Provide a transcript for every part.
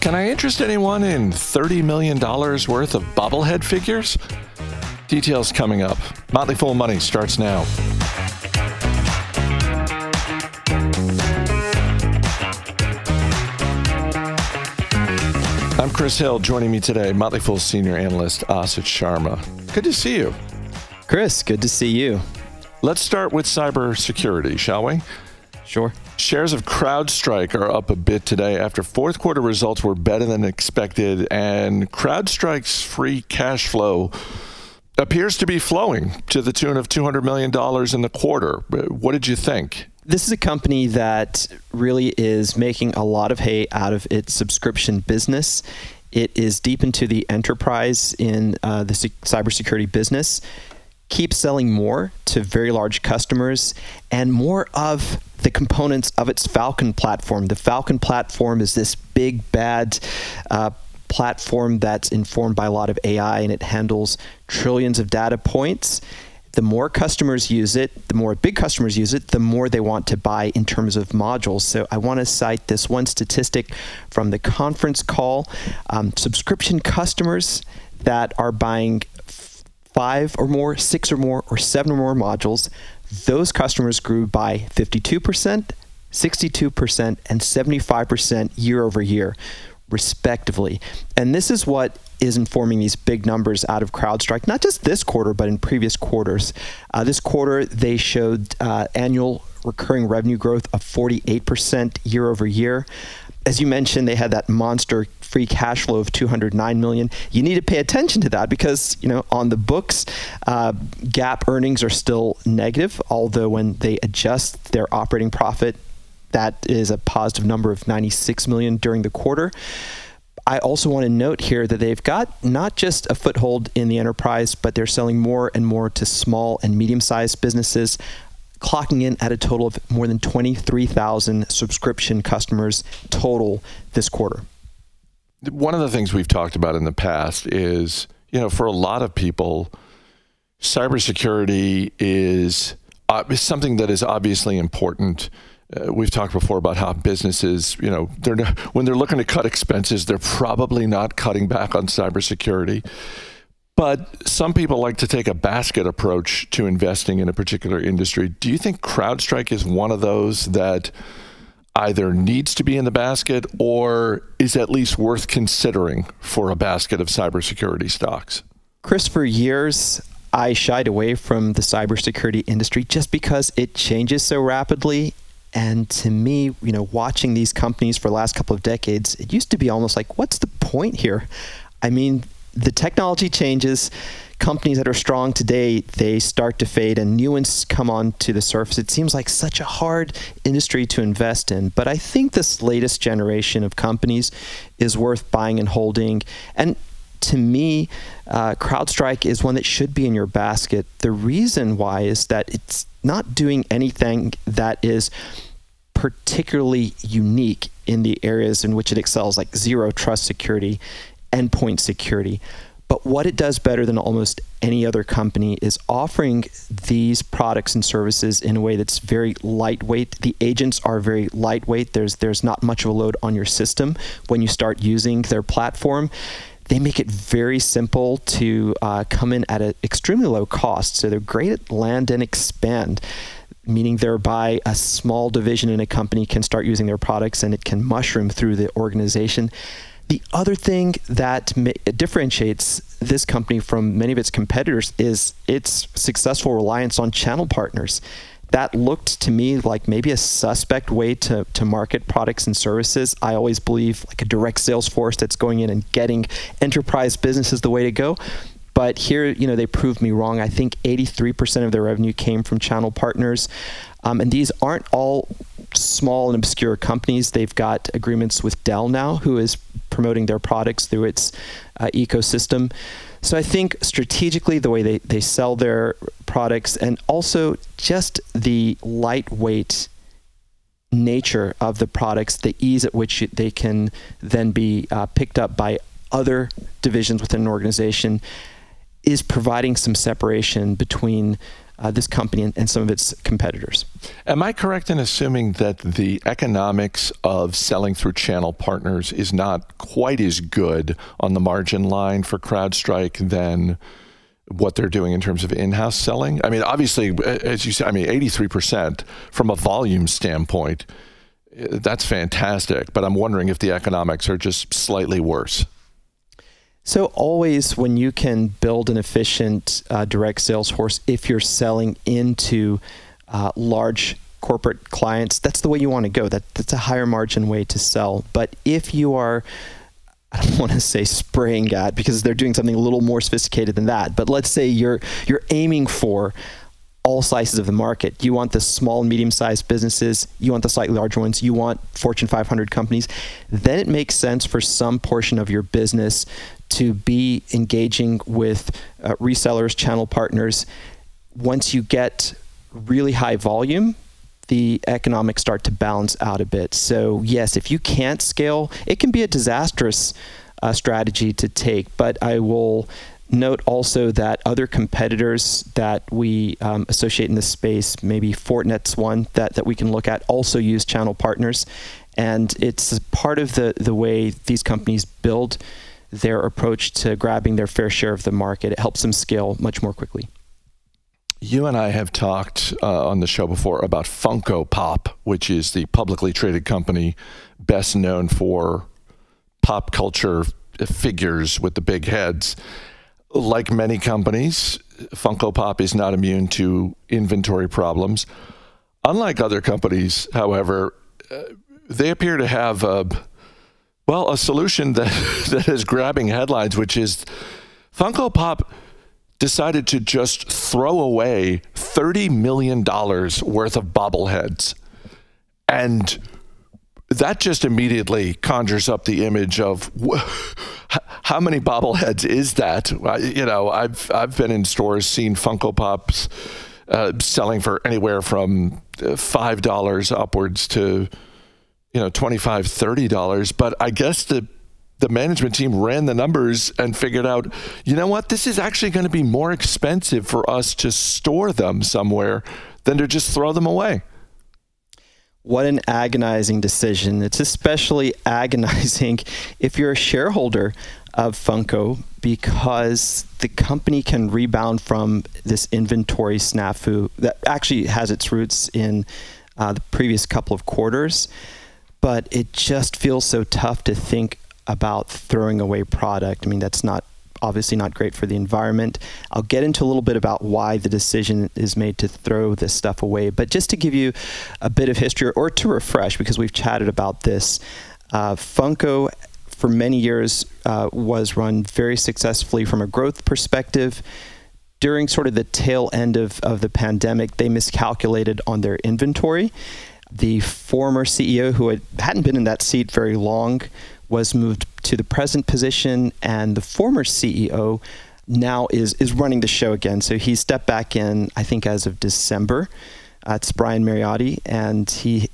Can I interest anyone in $30 million worth of bobblehead figures? Details coming up. Motley Fool Money starts now. I'm Chris Hill. Joining me today, Motley Fool senior analyst Asit Sharma. Good to see you. Chris, good to see you. Let's start with cybersecurity, shall we? Sure. Shares of CrowdStrike are up a bit today after fourth quarter results were better than expected, and CrowdStrike's free cash flow appears to be flowing to the tune of $200 million in the quarter. What did you think? This is a company that really is making a lot of hay out of its subscription business. It is deep into the enterprise in uh, the cybersecurity business, keeps selling more to very large customers, and more of the components of its Falcon platform. The Falcon platform is this big, bad uh, platform that's informed by a lot of AI and it handles trillions of data points. The more customers use it, the more big customers use it, the more they want to buy in terms of modules. So I want to cite this one statistic from the conference call. Um, subscription customers that are buying five or more, six or more, or seven or more modules those customers grew by 52%, 62%, and 75% year over year, respectively. And this is what is informing these big numbers out of CrowdStrike, not just this quarter, but in previous quarters. Uh, this quarter, they showed uh, annual recurring revenue growth of 48% year over year as you mentioned, they had that monster free cash flow of 209 million. You need to pay attention to that because you know on the books, uh, GAAP earnings are still negative. Although when they adjust their operating profit, that is a positive number of 96 million during the quarter. I also want to note here that they've got not just a foothold in the enterprise, but they're selling more and more to small and medium sized businesses clocking in at a total of more than 23,000 subscription customers total this quarter. One of the things we've talked about in the past is, you know, for a lot of people, cybersecurity is, uh, something that is obviously important. Uh, we've talked before about how businesses, you know, they're when they're looking to cut expenses, they're probably not cutting back on cybersecurity. But some people like to take a basket approach to investing in a particular industry. Do you think CrowdStrike is one of those that either needs to be in the basket or is at least worth considering for a basket of cybersecurity stocks? Chris, for years, I shied away from the cybersecurity industry just because it changes so rapidly. And to me, you know, watching these companies for the last couple of decades, it used to be almost like, what's the point here? I mean, the technology changes companies that are strong today they start to fade and new ones come on to the surface it seems like such a hard industry to invest in but i think this latest generation of companies is worth buying and holding and to me, uh, CrowdStrike is one that should be in your basket. The reason why is that it's not doing anything that is particularly unique in the areas in which it excels, like zero trust security endpoint security. But what it does better than almost any other company is offering these products and services in a way that's very lightweight. The agents are very lightweight. There's there's not much of a load on your system when you start using their platform. They make it very simple to uh, come in at an extremely low cost. So they're great at land and expand meaning thereby a small division in a company can start using their products and it can mushroom through the organization. The other thing that differentiates this company from many of its competitors is its successful reliance on channel partners. That looked to me like maybe a suspect way to, to market products and services. I always believe like a direct sales force that's going in and getting enterprise business is the way to go. But here, you know, they proved me wrong. I think 83% of their revenue came from channel partners. Um, and these aren't all small and obscure companies. They've got agreements with Dell now, who is promoting their products through its uh, ecosystem. So I think strategically, the way they, they sell their products and also just the lightweight nature of the products, the ease at which they can then be uh, picked up by other divisions within an organization is providing some separation between uh, this company and, and, some of its competitors. Am I correct in assuming that the economics of selling through channel partners is not quite as good on the margin line for CrowdStrike than what they're doing in terms of in-house selling? I mean, obviously, as you said, I mean, 83% from a volume standpoint, that's fantastic. But I'm wondering if the economics are just slightly worse. So always, when you can build an efficient uh, direct sales force, if you're selling into uh, large corporate clients, that's the way you want to go. That that's a higher margin way to sell. But if you are I don't want to say spraying at because they're doing something a little more sophisticated than that. But let's say you're you're aiming for all slices of the market. You want the small and medium sized businesses, you want the slightly larger ones, you want Fortune 500 companies. Then it makes sense for some portion of your business to be engaging with uh, resellers, channel partners. Once you get really high volume, the economics start to balance out a bit. So, yes, if you can't scale, it can be a disastrous uh, strategy to take. But I will note also that other competitors that we um, associate in this space, maybe Fortinet's one that, that we can look at, also use channel partners. And it's part of the, the way these companies build their approach to grabbing their fair share of the market. It helps them scale much more quickly. You and I have talked uh, on the show before about Funko Pop, which is the publicly traded company best known for pop culture figures with the big heads. Like many companies, Funko Pop is not immune to inventory problems. Unlike other companies, however, uh, they appear to have a, well, a solution that, that is grabbing headlines, which is Funko Pop decided to just throw away $30 million worth of bobbleheads. And that just immediately conjures up the image of how many bobbleheads is that? You know, I've I've been in stores, seen Funko Pops uh, selling for anywhere from uh, five dollars upwards to you know 25 30 dollars but i guess the the management team ran the numbers and figured out, you know what, this is actually going to be more expensive for us to store them somewhere than to just throw them away. What an agonizing decision. It's especially agonizing if you're a shareholder of Funko because the company can rebound from this inventory snafu that actually has its roots in uh, the previous couple of quarters. But it just feels so tough to think about throwing away product. I mean, that's not obviously not great for the environment. I'll get into a little bit about why the decision is made to throw this stuff away. But just to give you a bit of history or to refresh, because we've chatted about this, uh, Funko for many years uh, was run very successfully from a growth perspective. During sort of the tail end of, of the pandemic, they miscalculated on their inventory. The former CEO, who had, hadn't been in that seat very long, was moved to the present position, and the former CEO now is is running the show again. So he stepped back in, I think, as of December. Uh, it's Brian Mariotti, and he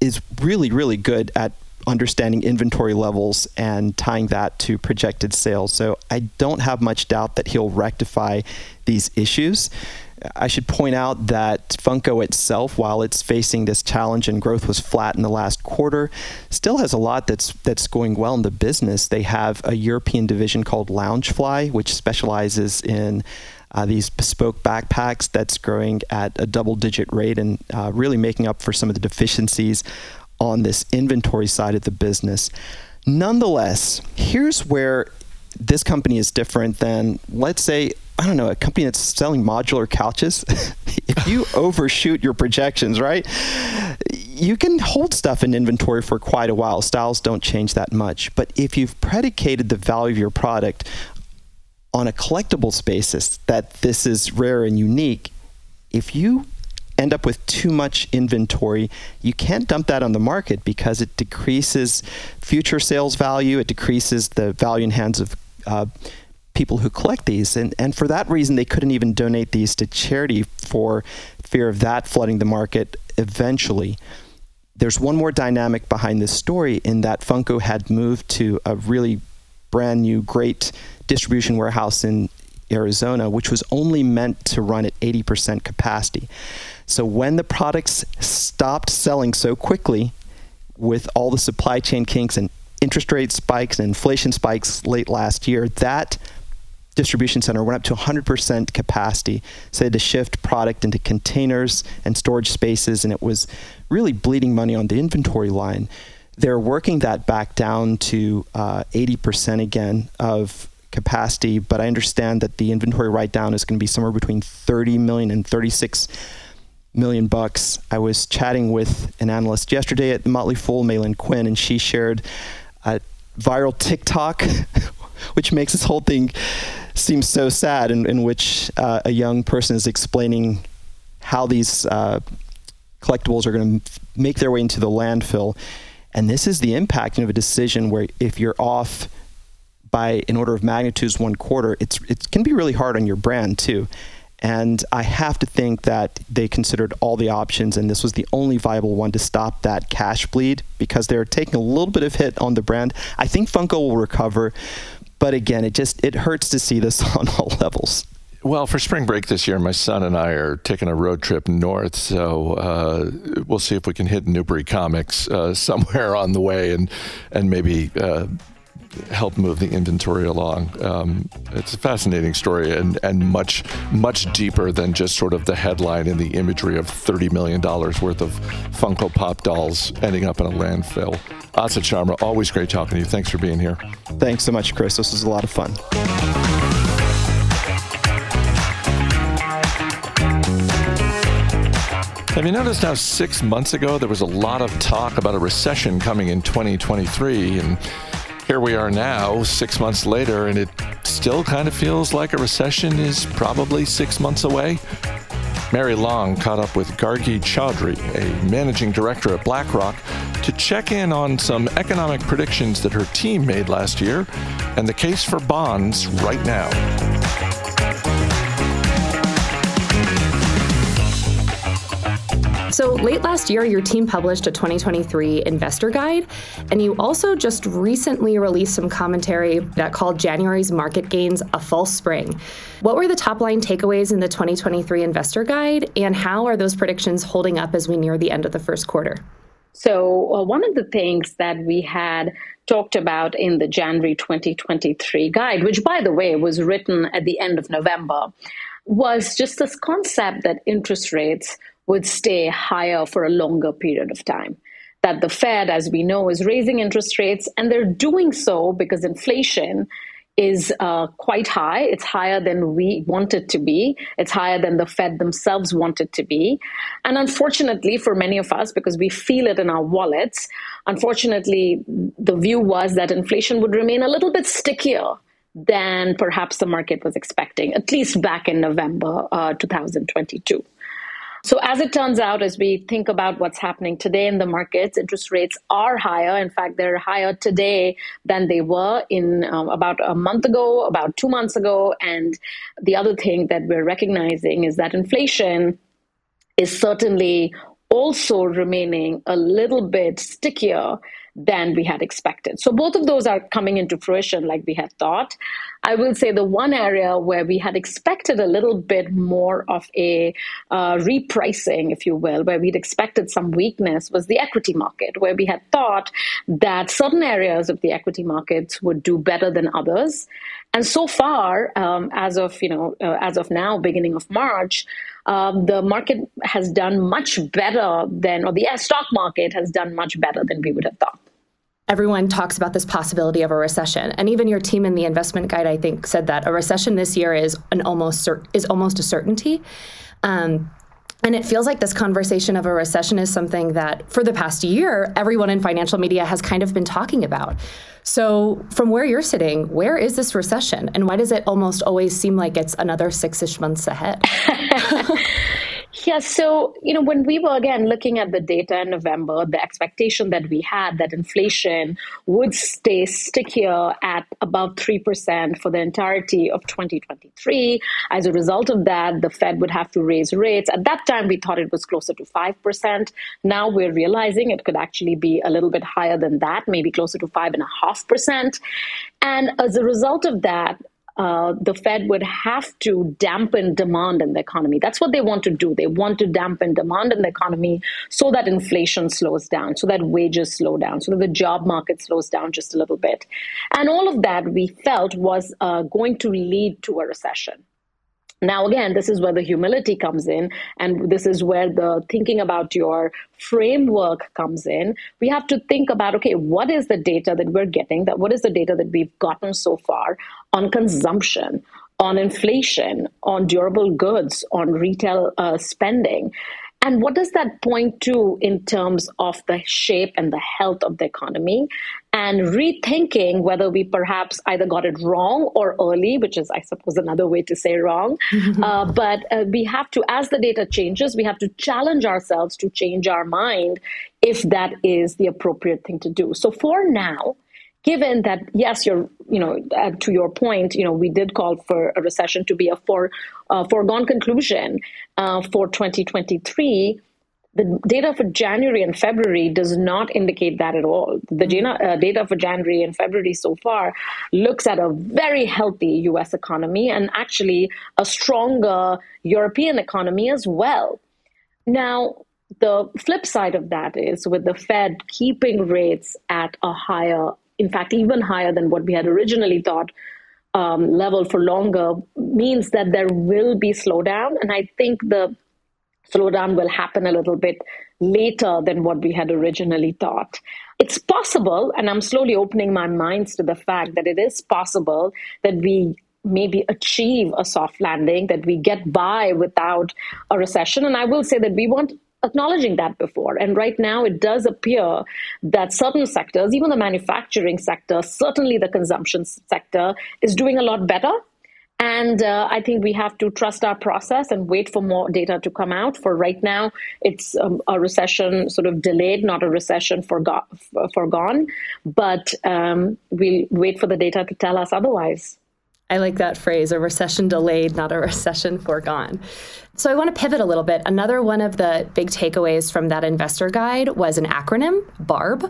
is really, really good at understanding inventory levels and tying that to projected sales. So I don't have much doubt that he'll rectify these issues. I should point out that Funko itself, while it's facing this challenge and growth was flat in the last quarter, still has a lot that's that's going well in the business. They have a European division called Loungefly, which specializes in uh, these bespoke backpacks that's growing at a double-digit rate and uh, really making up for some of the deficiencies on this inventory side of the business. Nonetheless, here's where this company is different than, let's say, I don't know, a company that's selling modular couches, if you overshoot your projections, right, you can hold stuff in inventory for quite a while. Styles don't change that much. But if you've predicated the value of your product on a collectibles basis, that this is rare and unique, if you end up with too much inventory, you can't dump that on the market because it decreases future sales value, it decreases the value in hands of uh, people who collect these. And, and for that reason, they couldn't even donate these to charity for fear of that flooding the market eventually. There's one more dynamic behind this story in that Funko had moved to a really brand new, great distribution warehouse in Arizona, which was only meant to run at 80% capacity. So when the products stopped selling so quickly, with all the supply chain kinks and interest rate spikes and inflation spikes late last year, that distribution center went up to 100% capacity. So they had to shift product into containers and storage spaces, and it was really bleeding money on the inventory line. They're working that back down to uh, 80% again of capacity, but I understand that the inventory write down is going to be somewhere between 30 million and 36 million bucks. I was chatting with an analyst yesterday at Motley Fool, Malin Quinn, and she shared a viral TikTok, which makes this whole thing seems so sad in, in which uh, a young person is explaining how these uh, collectibles are going to make their way into the landfill. And this is the impact of a decision where if you're off by an order of magnitudes one quarter, it's it can be really hard on your brand too. And I have to think that they considered all the options, and this was the only viable one to stop that cash bleed because they're taking a little bit of hit on the brand. I think Funko will recover, but again, it just it hurts to see this on all levels. Well, for spring break this year, my son and I are taking a road trip north, so uh, we'll see if we can hit Newbury Comics uh, somewhere on the way, and and maybe uh, help move the inventory along. Um, it's a fascinating story and, and much, much deeper than just sort of the headline and the imagery of $30 million worth of Funko Pop dolls ending up in a landfill. Asit Sharma, always great talking to you. Thanks for being here. Thanks so much, Chris. This was a lot of fun. Have you noticed how six months ago there was a lot of talk about a recession coming in 2023? And here we are now, six months later, and it still kind of feels like a recession is probably six months away. Mary Long caught up with Gargi Chaudhuri, a managing director at BlackRock, to check in on some economic predictions that her team made last year and the case for bonds right now. So, late last year, your team published a 2023 investor guide, and you also just recently released some commentary that called January's market gains a false spring. What were the top line takeaways in the 2023 investor guide, and how are those predictions holding up as we near the end of the first quarter? So, uh, one of the things that we had talked about in the January 2023 guide, which, by the way, was written at the end of November, was just this concept that interest rates would stay higher for a longer period of time. That the Fed, as we know, is raising interest rates, and they're doing so because inflation is uh, quite high. It's higher than we want it to be. It's higher than the Fed themselves want it to be. And unfortunately, for many of us, because we feel it in our wallets, unfortunately, the view was that inflation would remain a little bit stickier than perhaps the market was expecting, at least back in November uh, 2022. So, as it turns out, as we think about what's happening today in the markets, interest rates are higher. In fact, they're higher today than they were in um, about a month ago, about two months ago. And the other thing that we're recognizing is that inflation is certainly also remaining a little bit stickier than we had expected. So both of those are coming into fruition like we had thought. I will say the one area where we had expected a little bit more of a uh, repricing, if you will, where we'd expected some weakness was the equity market, where we had thought that certain areas of the equity markets would do better than others. And so far, um, as of you know, uh, as of now, beginning of March, um, the market has done much better than, or the stock market has done much better than we would have thought everyone talks about this possibility of a recession. And even your team in the investment guide i think said that a recession this year is an almost cer- is almost a certainty. Um, and it feels like this conversation of a recession is something that for the past year everyone in financial media has kind of been talking about. So from where you're sitting where is this recession? And why does it almost always seem like it's another six-ish months ahead Yeah, so you know when we were again looking at the data in November, the expectation that we had that inflation would stay stickier at about three percent for the entirety of 2023. As a result of that, the Fed would have to raise rates. At that time, we thought it was closer to five percent. Now we're realizing it could actually be a little bit higher than that, maybe closer to five and a half percent. And as a result of that, uh, the Fed would have to dampen demand in the economy. That's what they want to do. They want to dampen demand in the economy so that inflation slows down, so that wages slow down, so that the job market slows down just a little bit. And all of that we felt was uh, going to lead to a recession. Now, again, this is where the humility comes in, and this is where the thinking about your framework comes in. We have to think about okay, what is the data that we're getting? That what is the data that we've gotten so far on consumption, on inflation, on durable goods, on retail uh, spending? And what does that point to in terms of the shape and the health of the economy? And rethinking whether we perhaps either got it wrong or early, which is, I suppose, another way to say wrong. uh, but uh, we have to, as the data changes, we have to challenge ourselves to change our mind if that is the appropriate thing to do. So for now, given that yes you're you know uh, to your point you know we did call for a recession to be a for, uh, foregone conclusion uh, for 2023 the data for January and February does not indicate that at all. The uh, data for January and February so far looks at a very healthy US economy and actually a stronger European economy as well. Now, the flip side of that is with the Fed keeping rates at a higher in fact, even higher than what we had originally thought um, level for longer, means that there will be slowdown. And I think the slowdown will happen a little bit later than what we had originally thought. It's possible, and I'm slowly opening my minds to the fact that it is possible that we maybe achieve a soft landing, that we get by without a recession. And I will say that we want acknowledging that before. And right now, it does appear that certain sectors, even the manufacturing sector, certainly the consumption sector, is doing a lot better. And uh, I think we have to trust our process and wait for more data to come out. For right now, it's um, a recession sort of delayed, not a recession forgo- forgone. But um, we'll wait for the data to tell us otherwise. I like that phrase a recession delayed, not a recession foregone. So I want to pivot a little bit. Another one of the big takeaways from that investor guide was an acronym, BARB.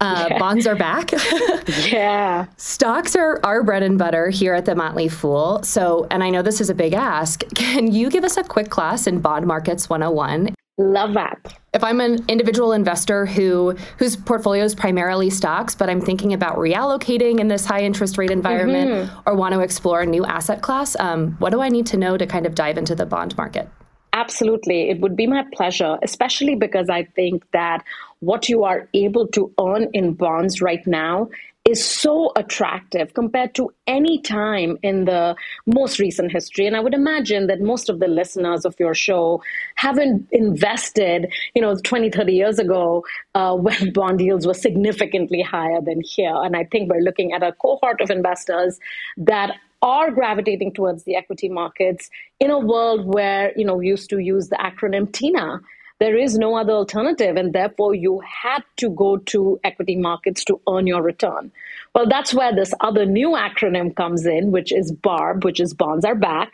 Uh, yeah. Bonds are back. yeah. Stocks are our bread and butter here at the Motley Fool. So, and I know this is a big ask. Can you give us a quick class in Bond Markets 101 Love that. If I'm an individual investor who whose portfolio is primarily stocks, but I'm thinking about reallocating in this high interest rate environment mm-hmm. or want to explore a new asset class, um, what do I need to know to kind of dive into the bond market? Absolutely. It would be my pleasure, especially because I think that what you are able to earn in bonds right now is so attractive compared to any time in the most recent history. And I would imagine that most of the listeners of your show haven't invested, you know, 20, 30 years ago uh, when bond yields were significantly higher than here. And I think we're looking at a cohort of investors that are gravitating towards the equity markets in a world where, you know, we used to use the acronym TINA there is no other alternative, and therefore you had to go to equity markets to earn your return. Well, that's where this other new acronym comes in, which is BARB, which is bonds are back.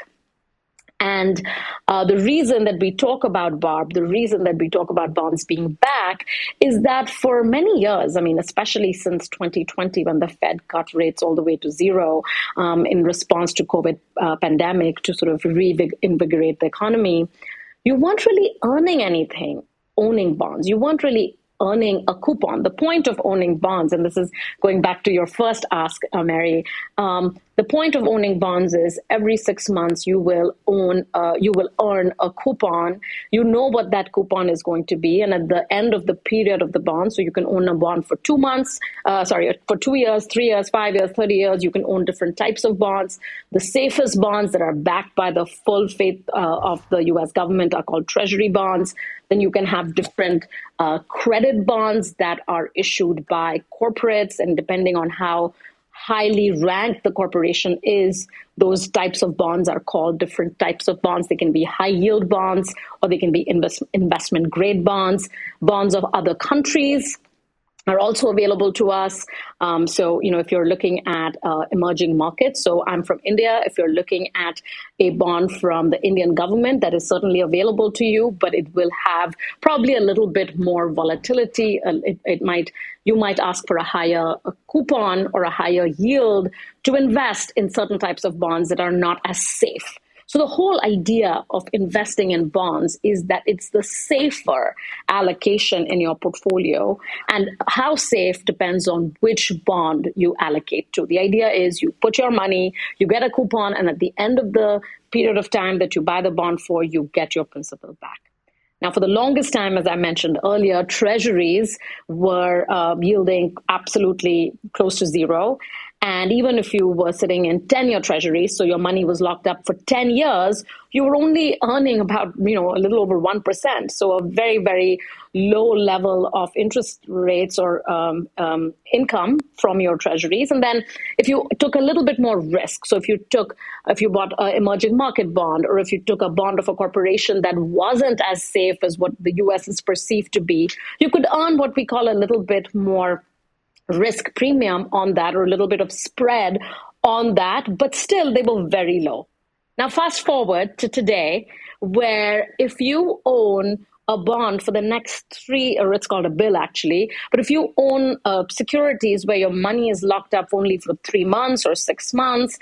And uh, the reason that we talk about BARB, the reason that we talk about bonds being back, is that for many years, I mean, especially since 2020, when the Fed cut rates all the way to zero um, in response to COVID uh, pandemic to sort of reinvigorate the economy, you weren't really earning anything owning bonds. You weren't really earning a coupon. The point of owning bonds, and this is going back to your first ask, uh, Mary, um, the point of owning bonds is every six months you will own, uh, you will earn a coupon. You know what that coupon is going to be, and at the end of the period of the bond, so you can own a bond for two months, uh, sorry, for two years, three years, five years, thirty years. You can own different types of bonds. The safest bonds that are backed by the full faith uh, of the U.S. government are called Treasury bonds. Then you can have different uh, credit bonds that are issued by corporates, and depending on how highly ranked the corporation is, those types of bonds are called different types of bonds. They can be high yield bonds or they can be invest, investment grade bonds, bonds of other countries. Are also available to us. Um, so, you know, if you're looking at uh, emerging markets, so I'm from India. If you're looking at a bond from the Indian government, that is certainly available to you, but it will have probably a little bit more volatility. Uh, it, it, might you might ask for a higher coupon or a higher yield to invest in certain types of bonds that are not as safe. So the whole idea of investing in bonds is that it's the safer allocation in your portfolio. And how safe depends on which bond you allocate to. The idea is you put your money, you get a coupon, and at the end of the period of time that you buy the bond for, you get your principal back. Now, for the longest time, as I mentioned earlier, treasuries were uh, yielding absolutely close to zero. And even if you were sitting in 10 year treasuries, so your money was locked up for 10 years, you were only earning about, you know, a little over 1%. So a very, very low level of interest rates or um, um, income from your treasuries. And then if you took a little bit more risk, so if you took, if you bought an emerging market bond, or if you took a bond of a corporation that wasn't as safe as what the US is perceived to be, you could earn what we call a little bit more risk premium on that or a little bit of spread on that, but still they were very low. Now, fast forward to today, where if you own a bond for the next three, or it's called a bill actually, but if you own uh, securities where your money is locked up only for three months or six months,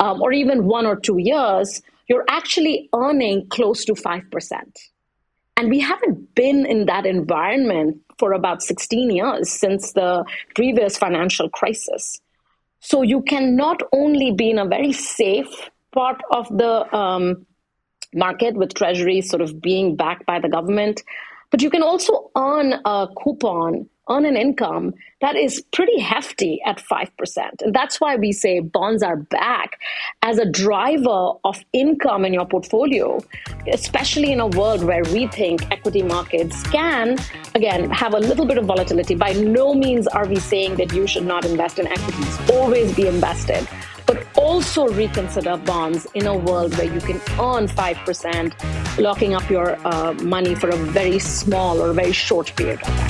um, or even one or two years, you're actually earning close to 5%. And we haven't been in that environment for about 16 years since the previous financial crisis. So you can not only be in a very safe part of the um, market with treasuries sort of being backed by the government, but you can also earn a coupon earn an income that is pretty hefty at 5%. And that's why we say bonds are back as a driver of income in your portfolio, especially in a world where we think equity markets can, again, have a little bit of volatility. By no means are we saying that you should not invest in equities, always be invested. But also reconsider bonds in a world where you can earn 5%, locking up your uh, money for a very small or very short period of time.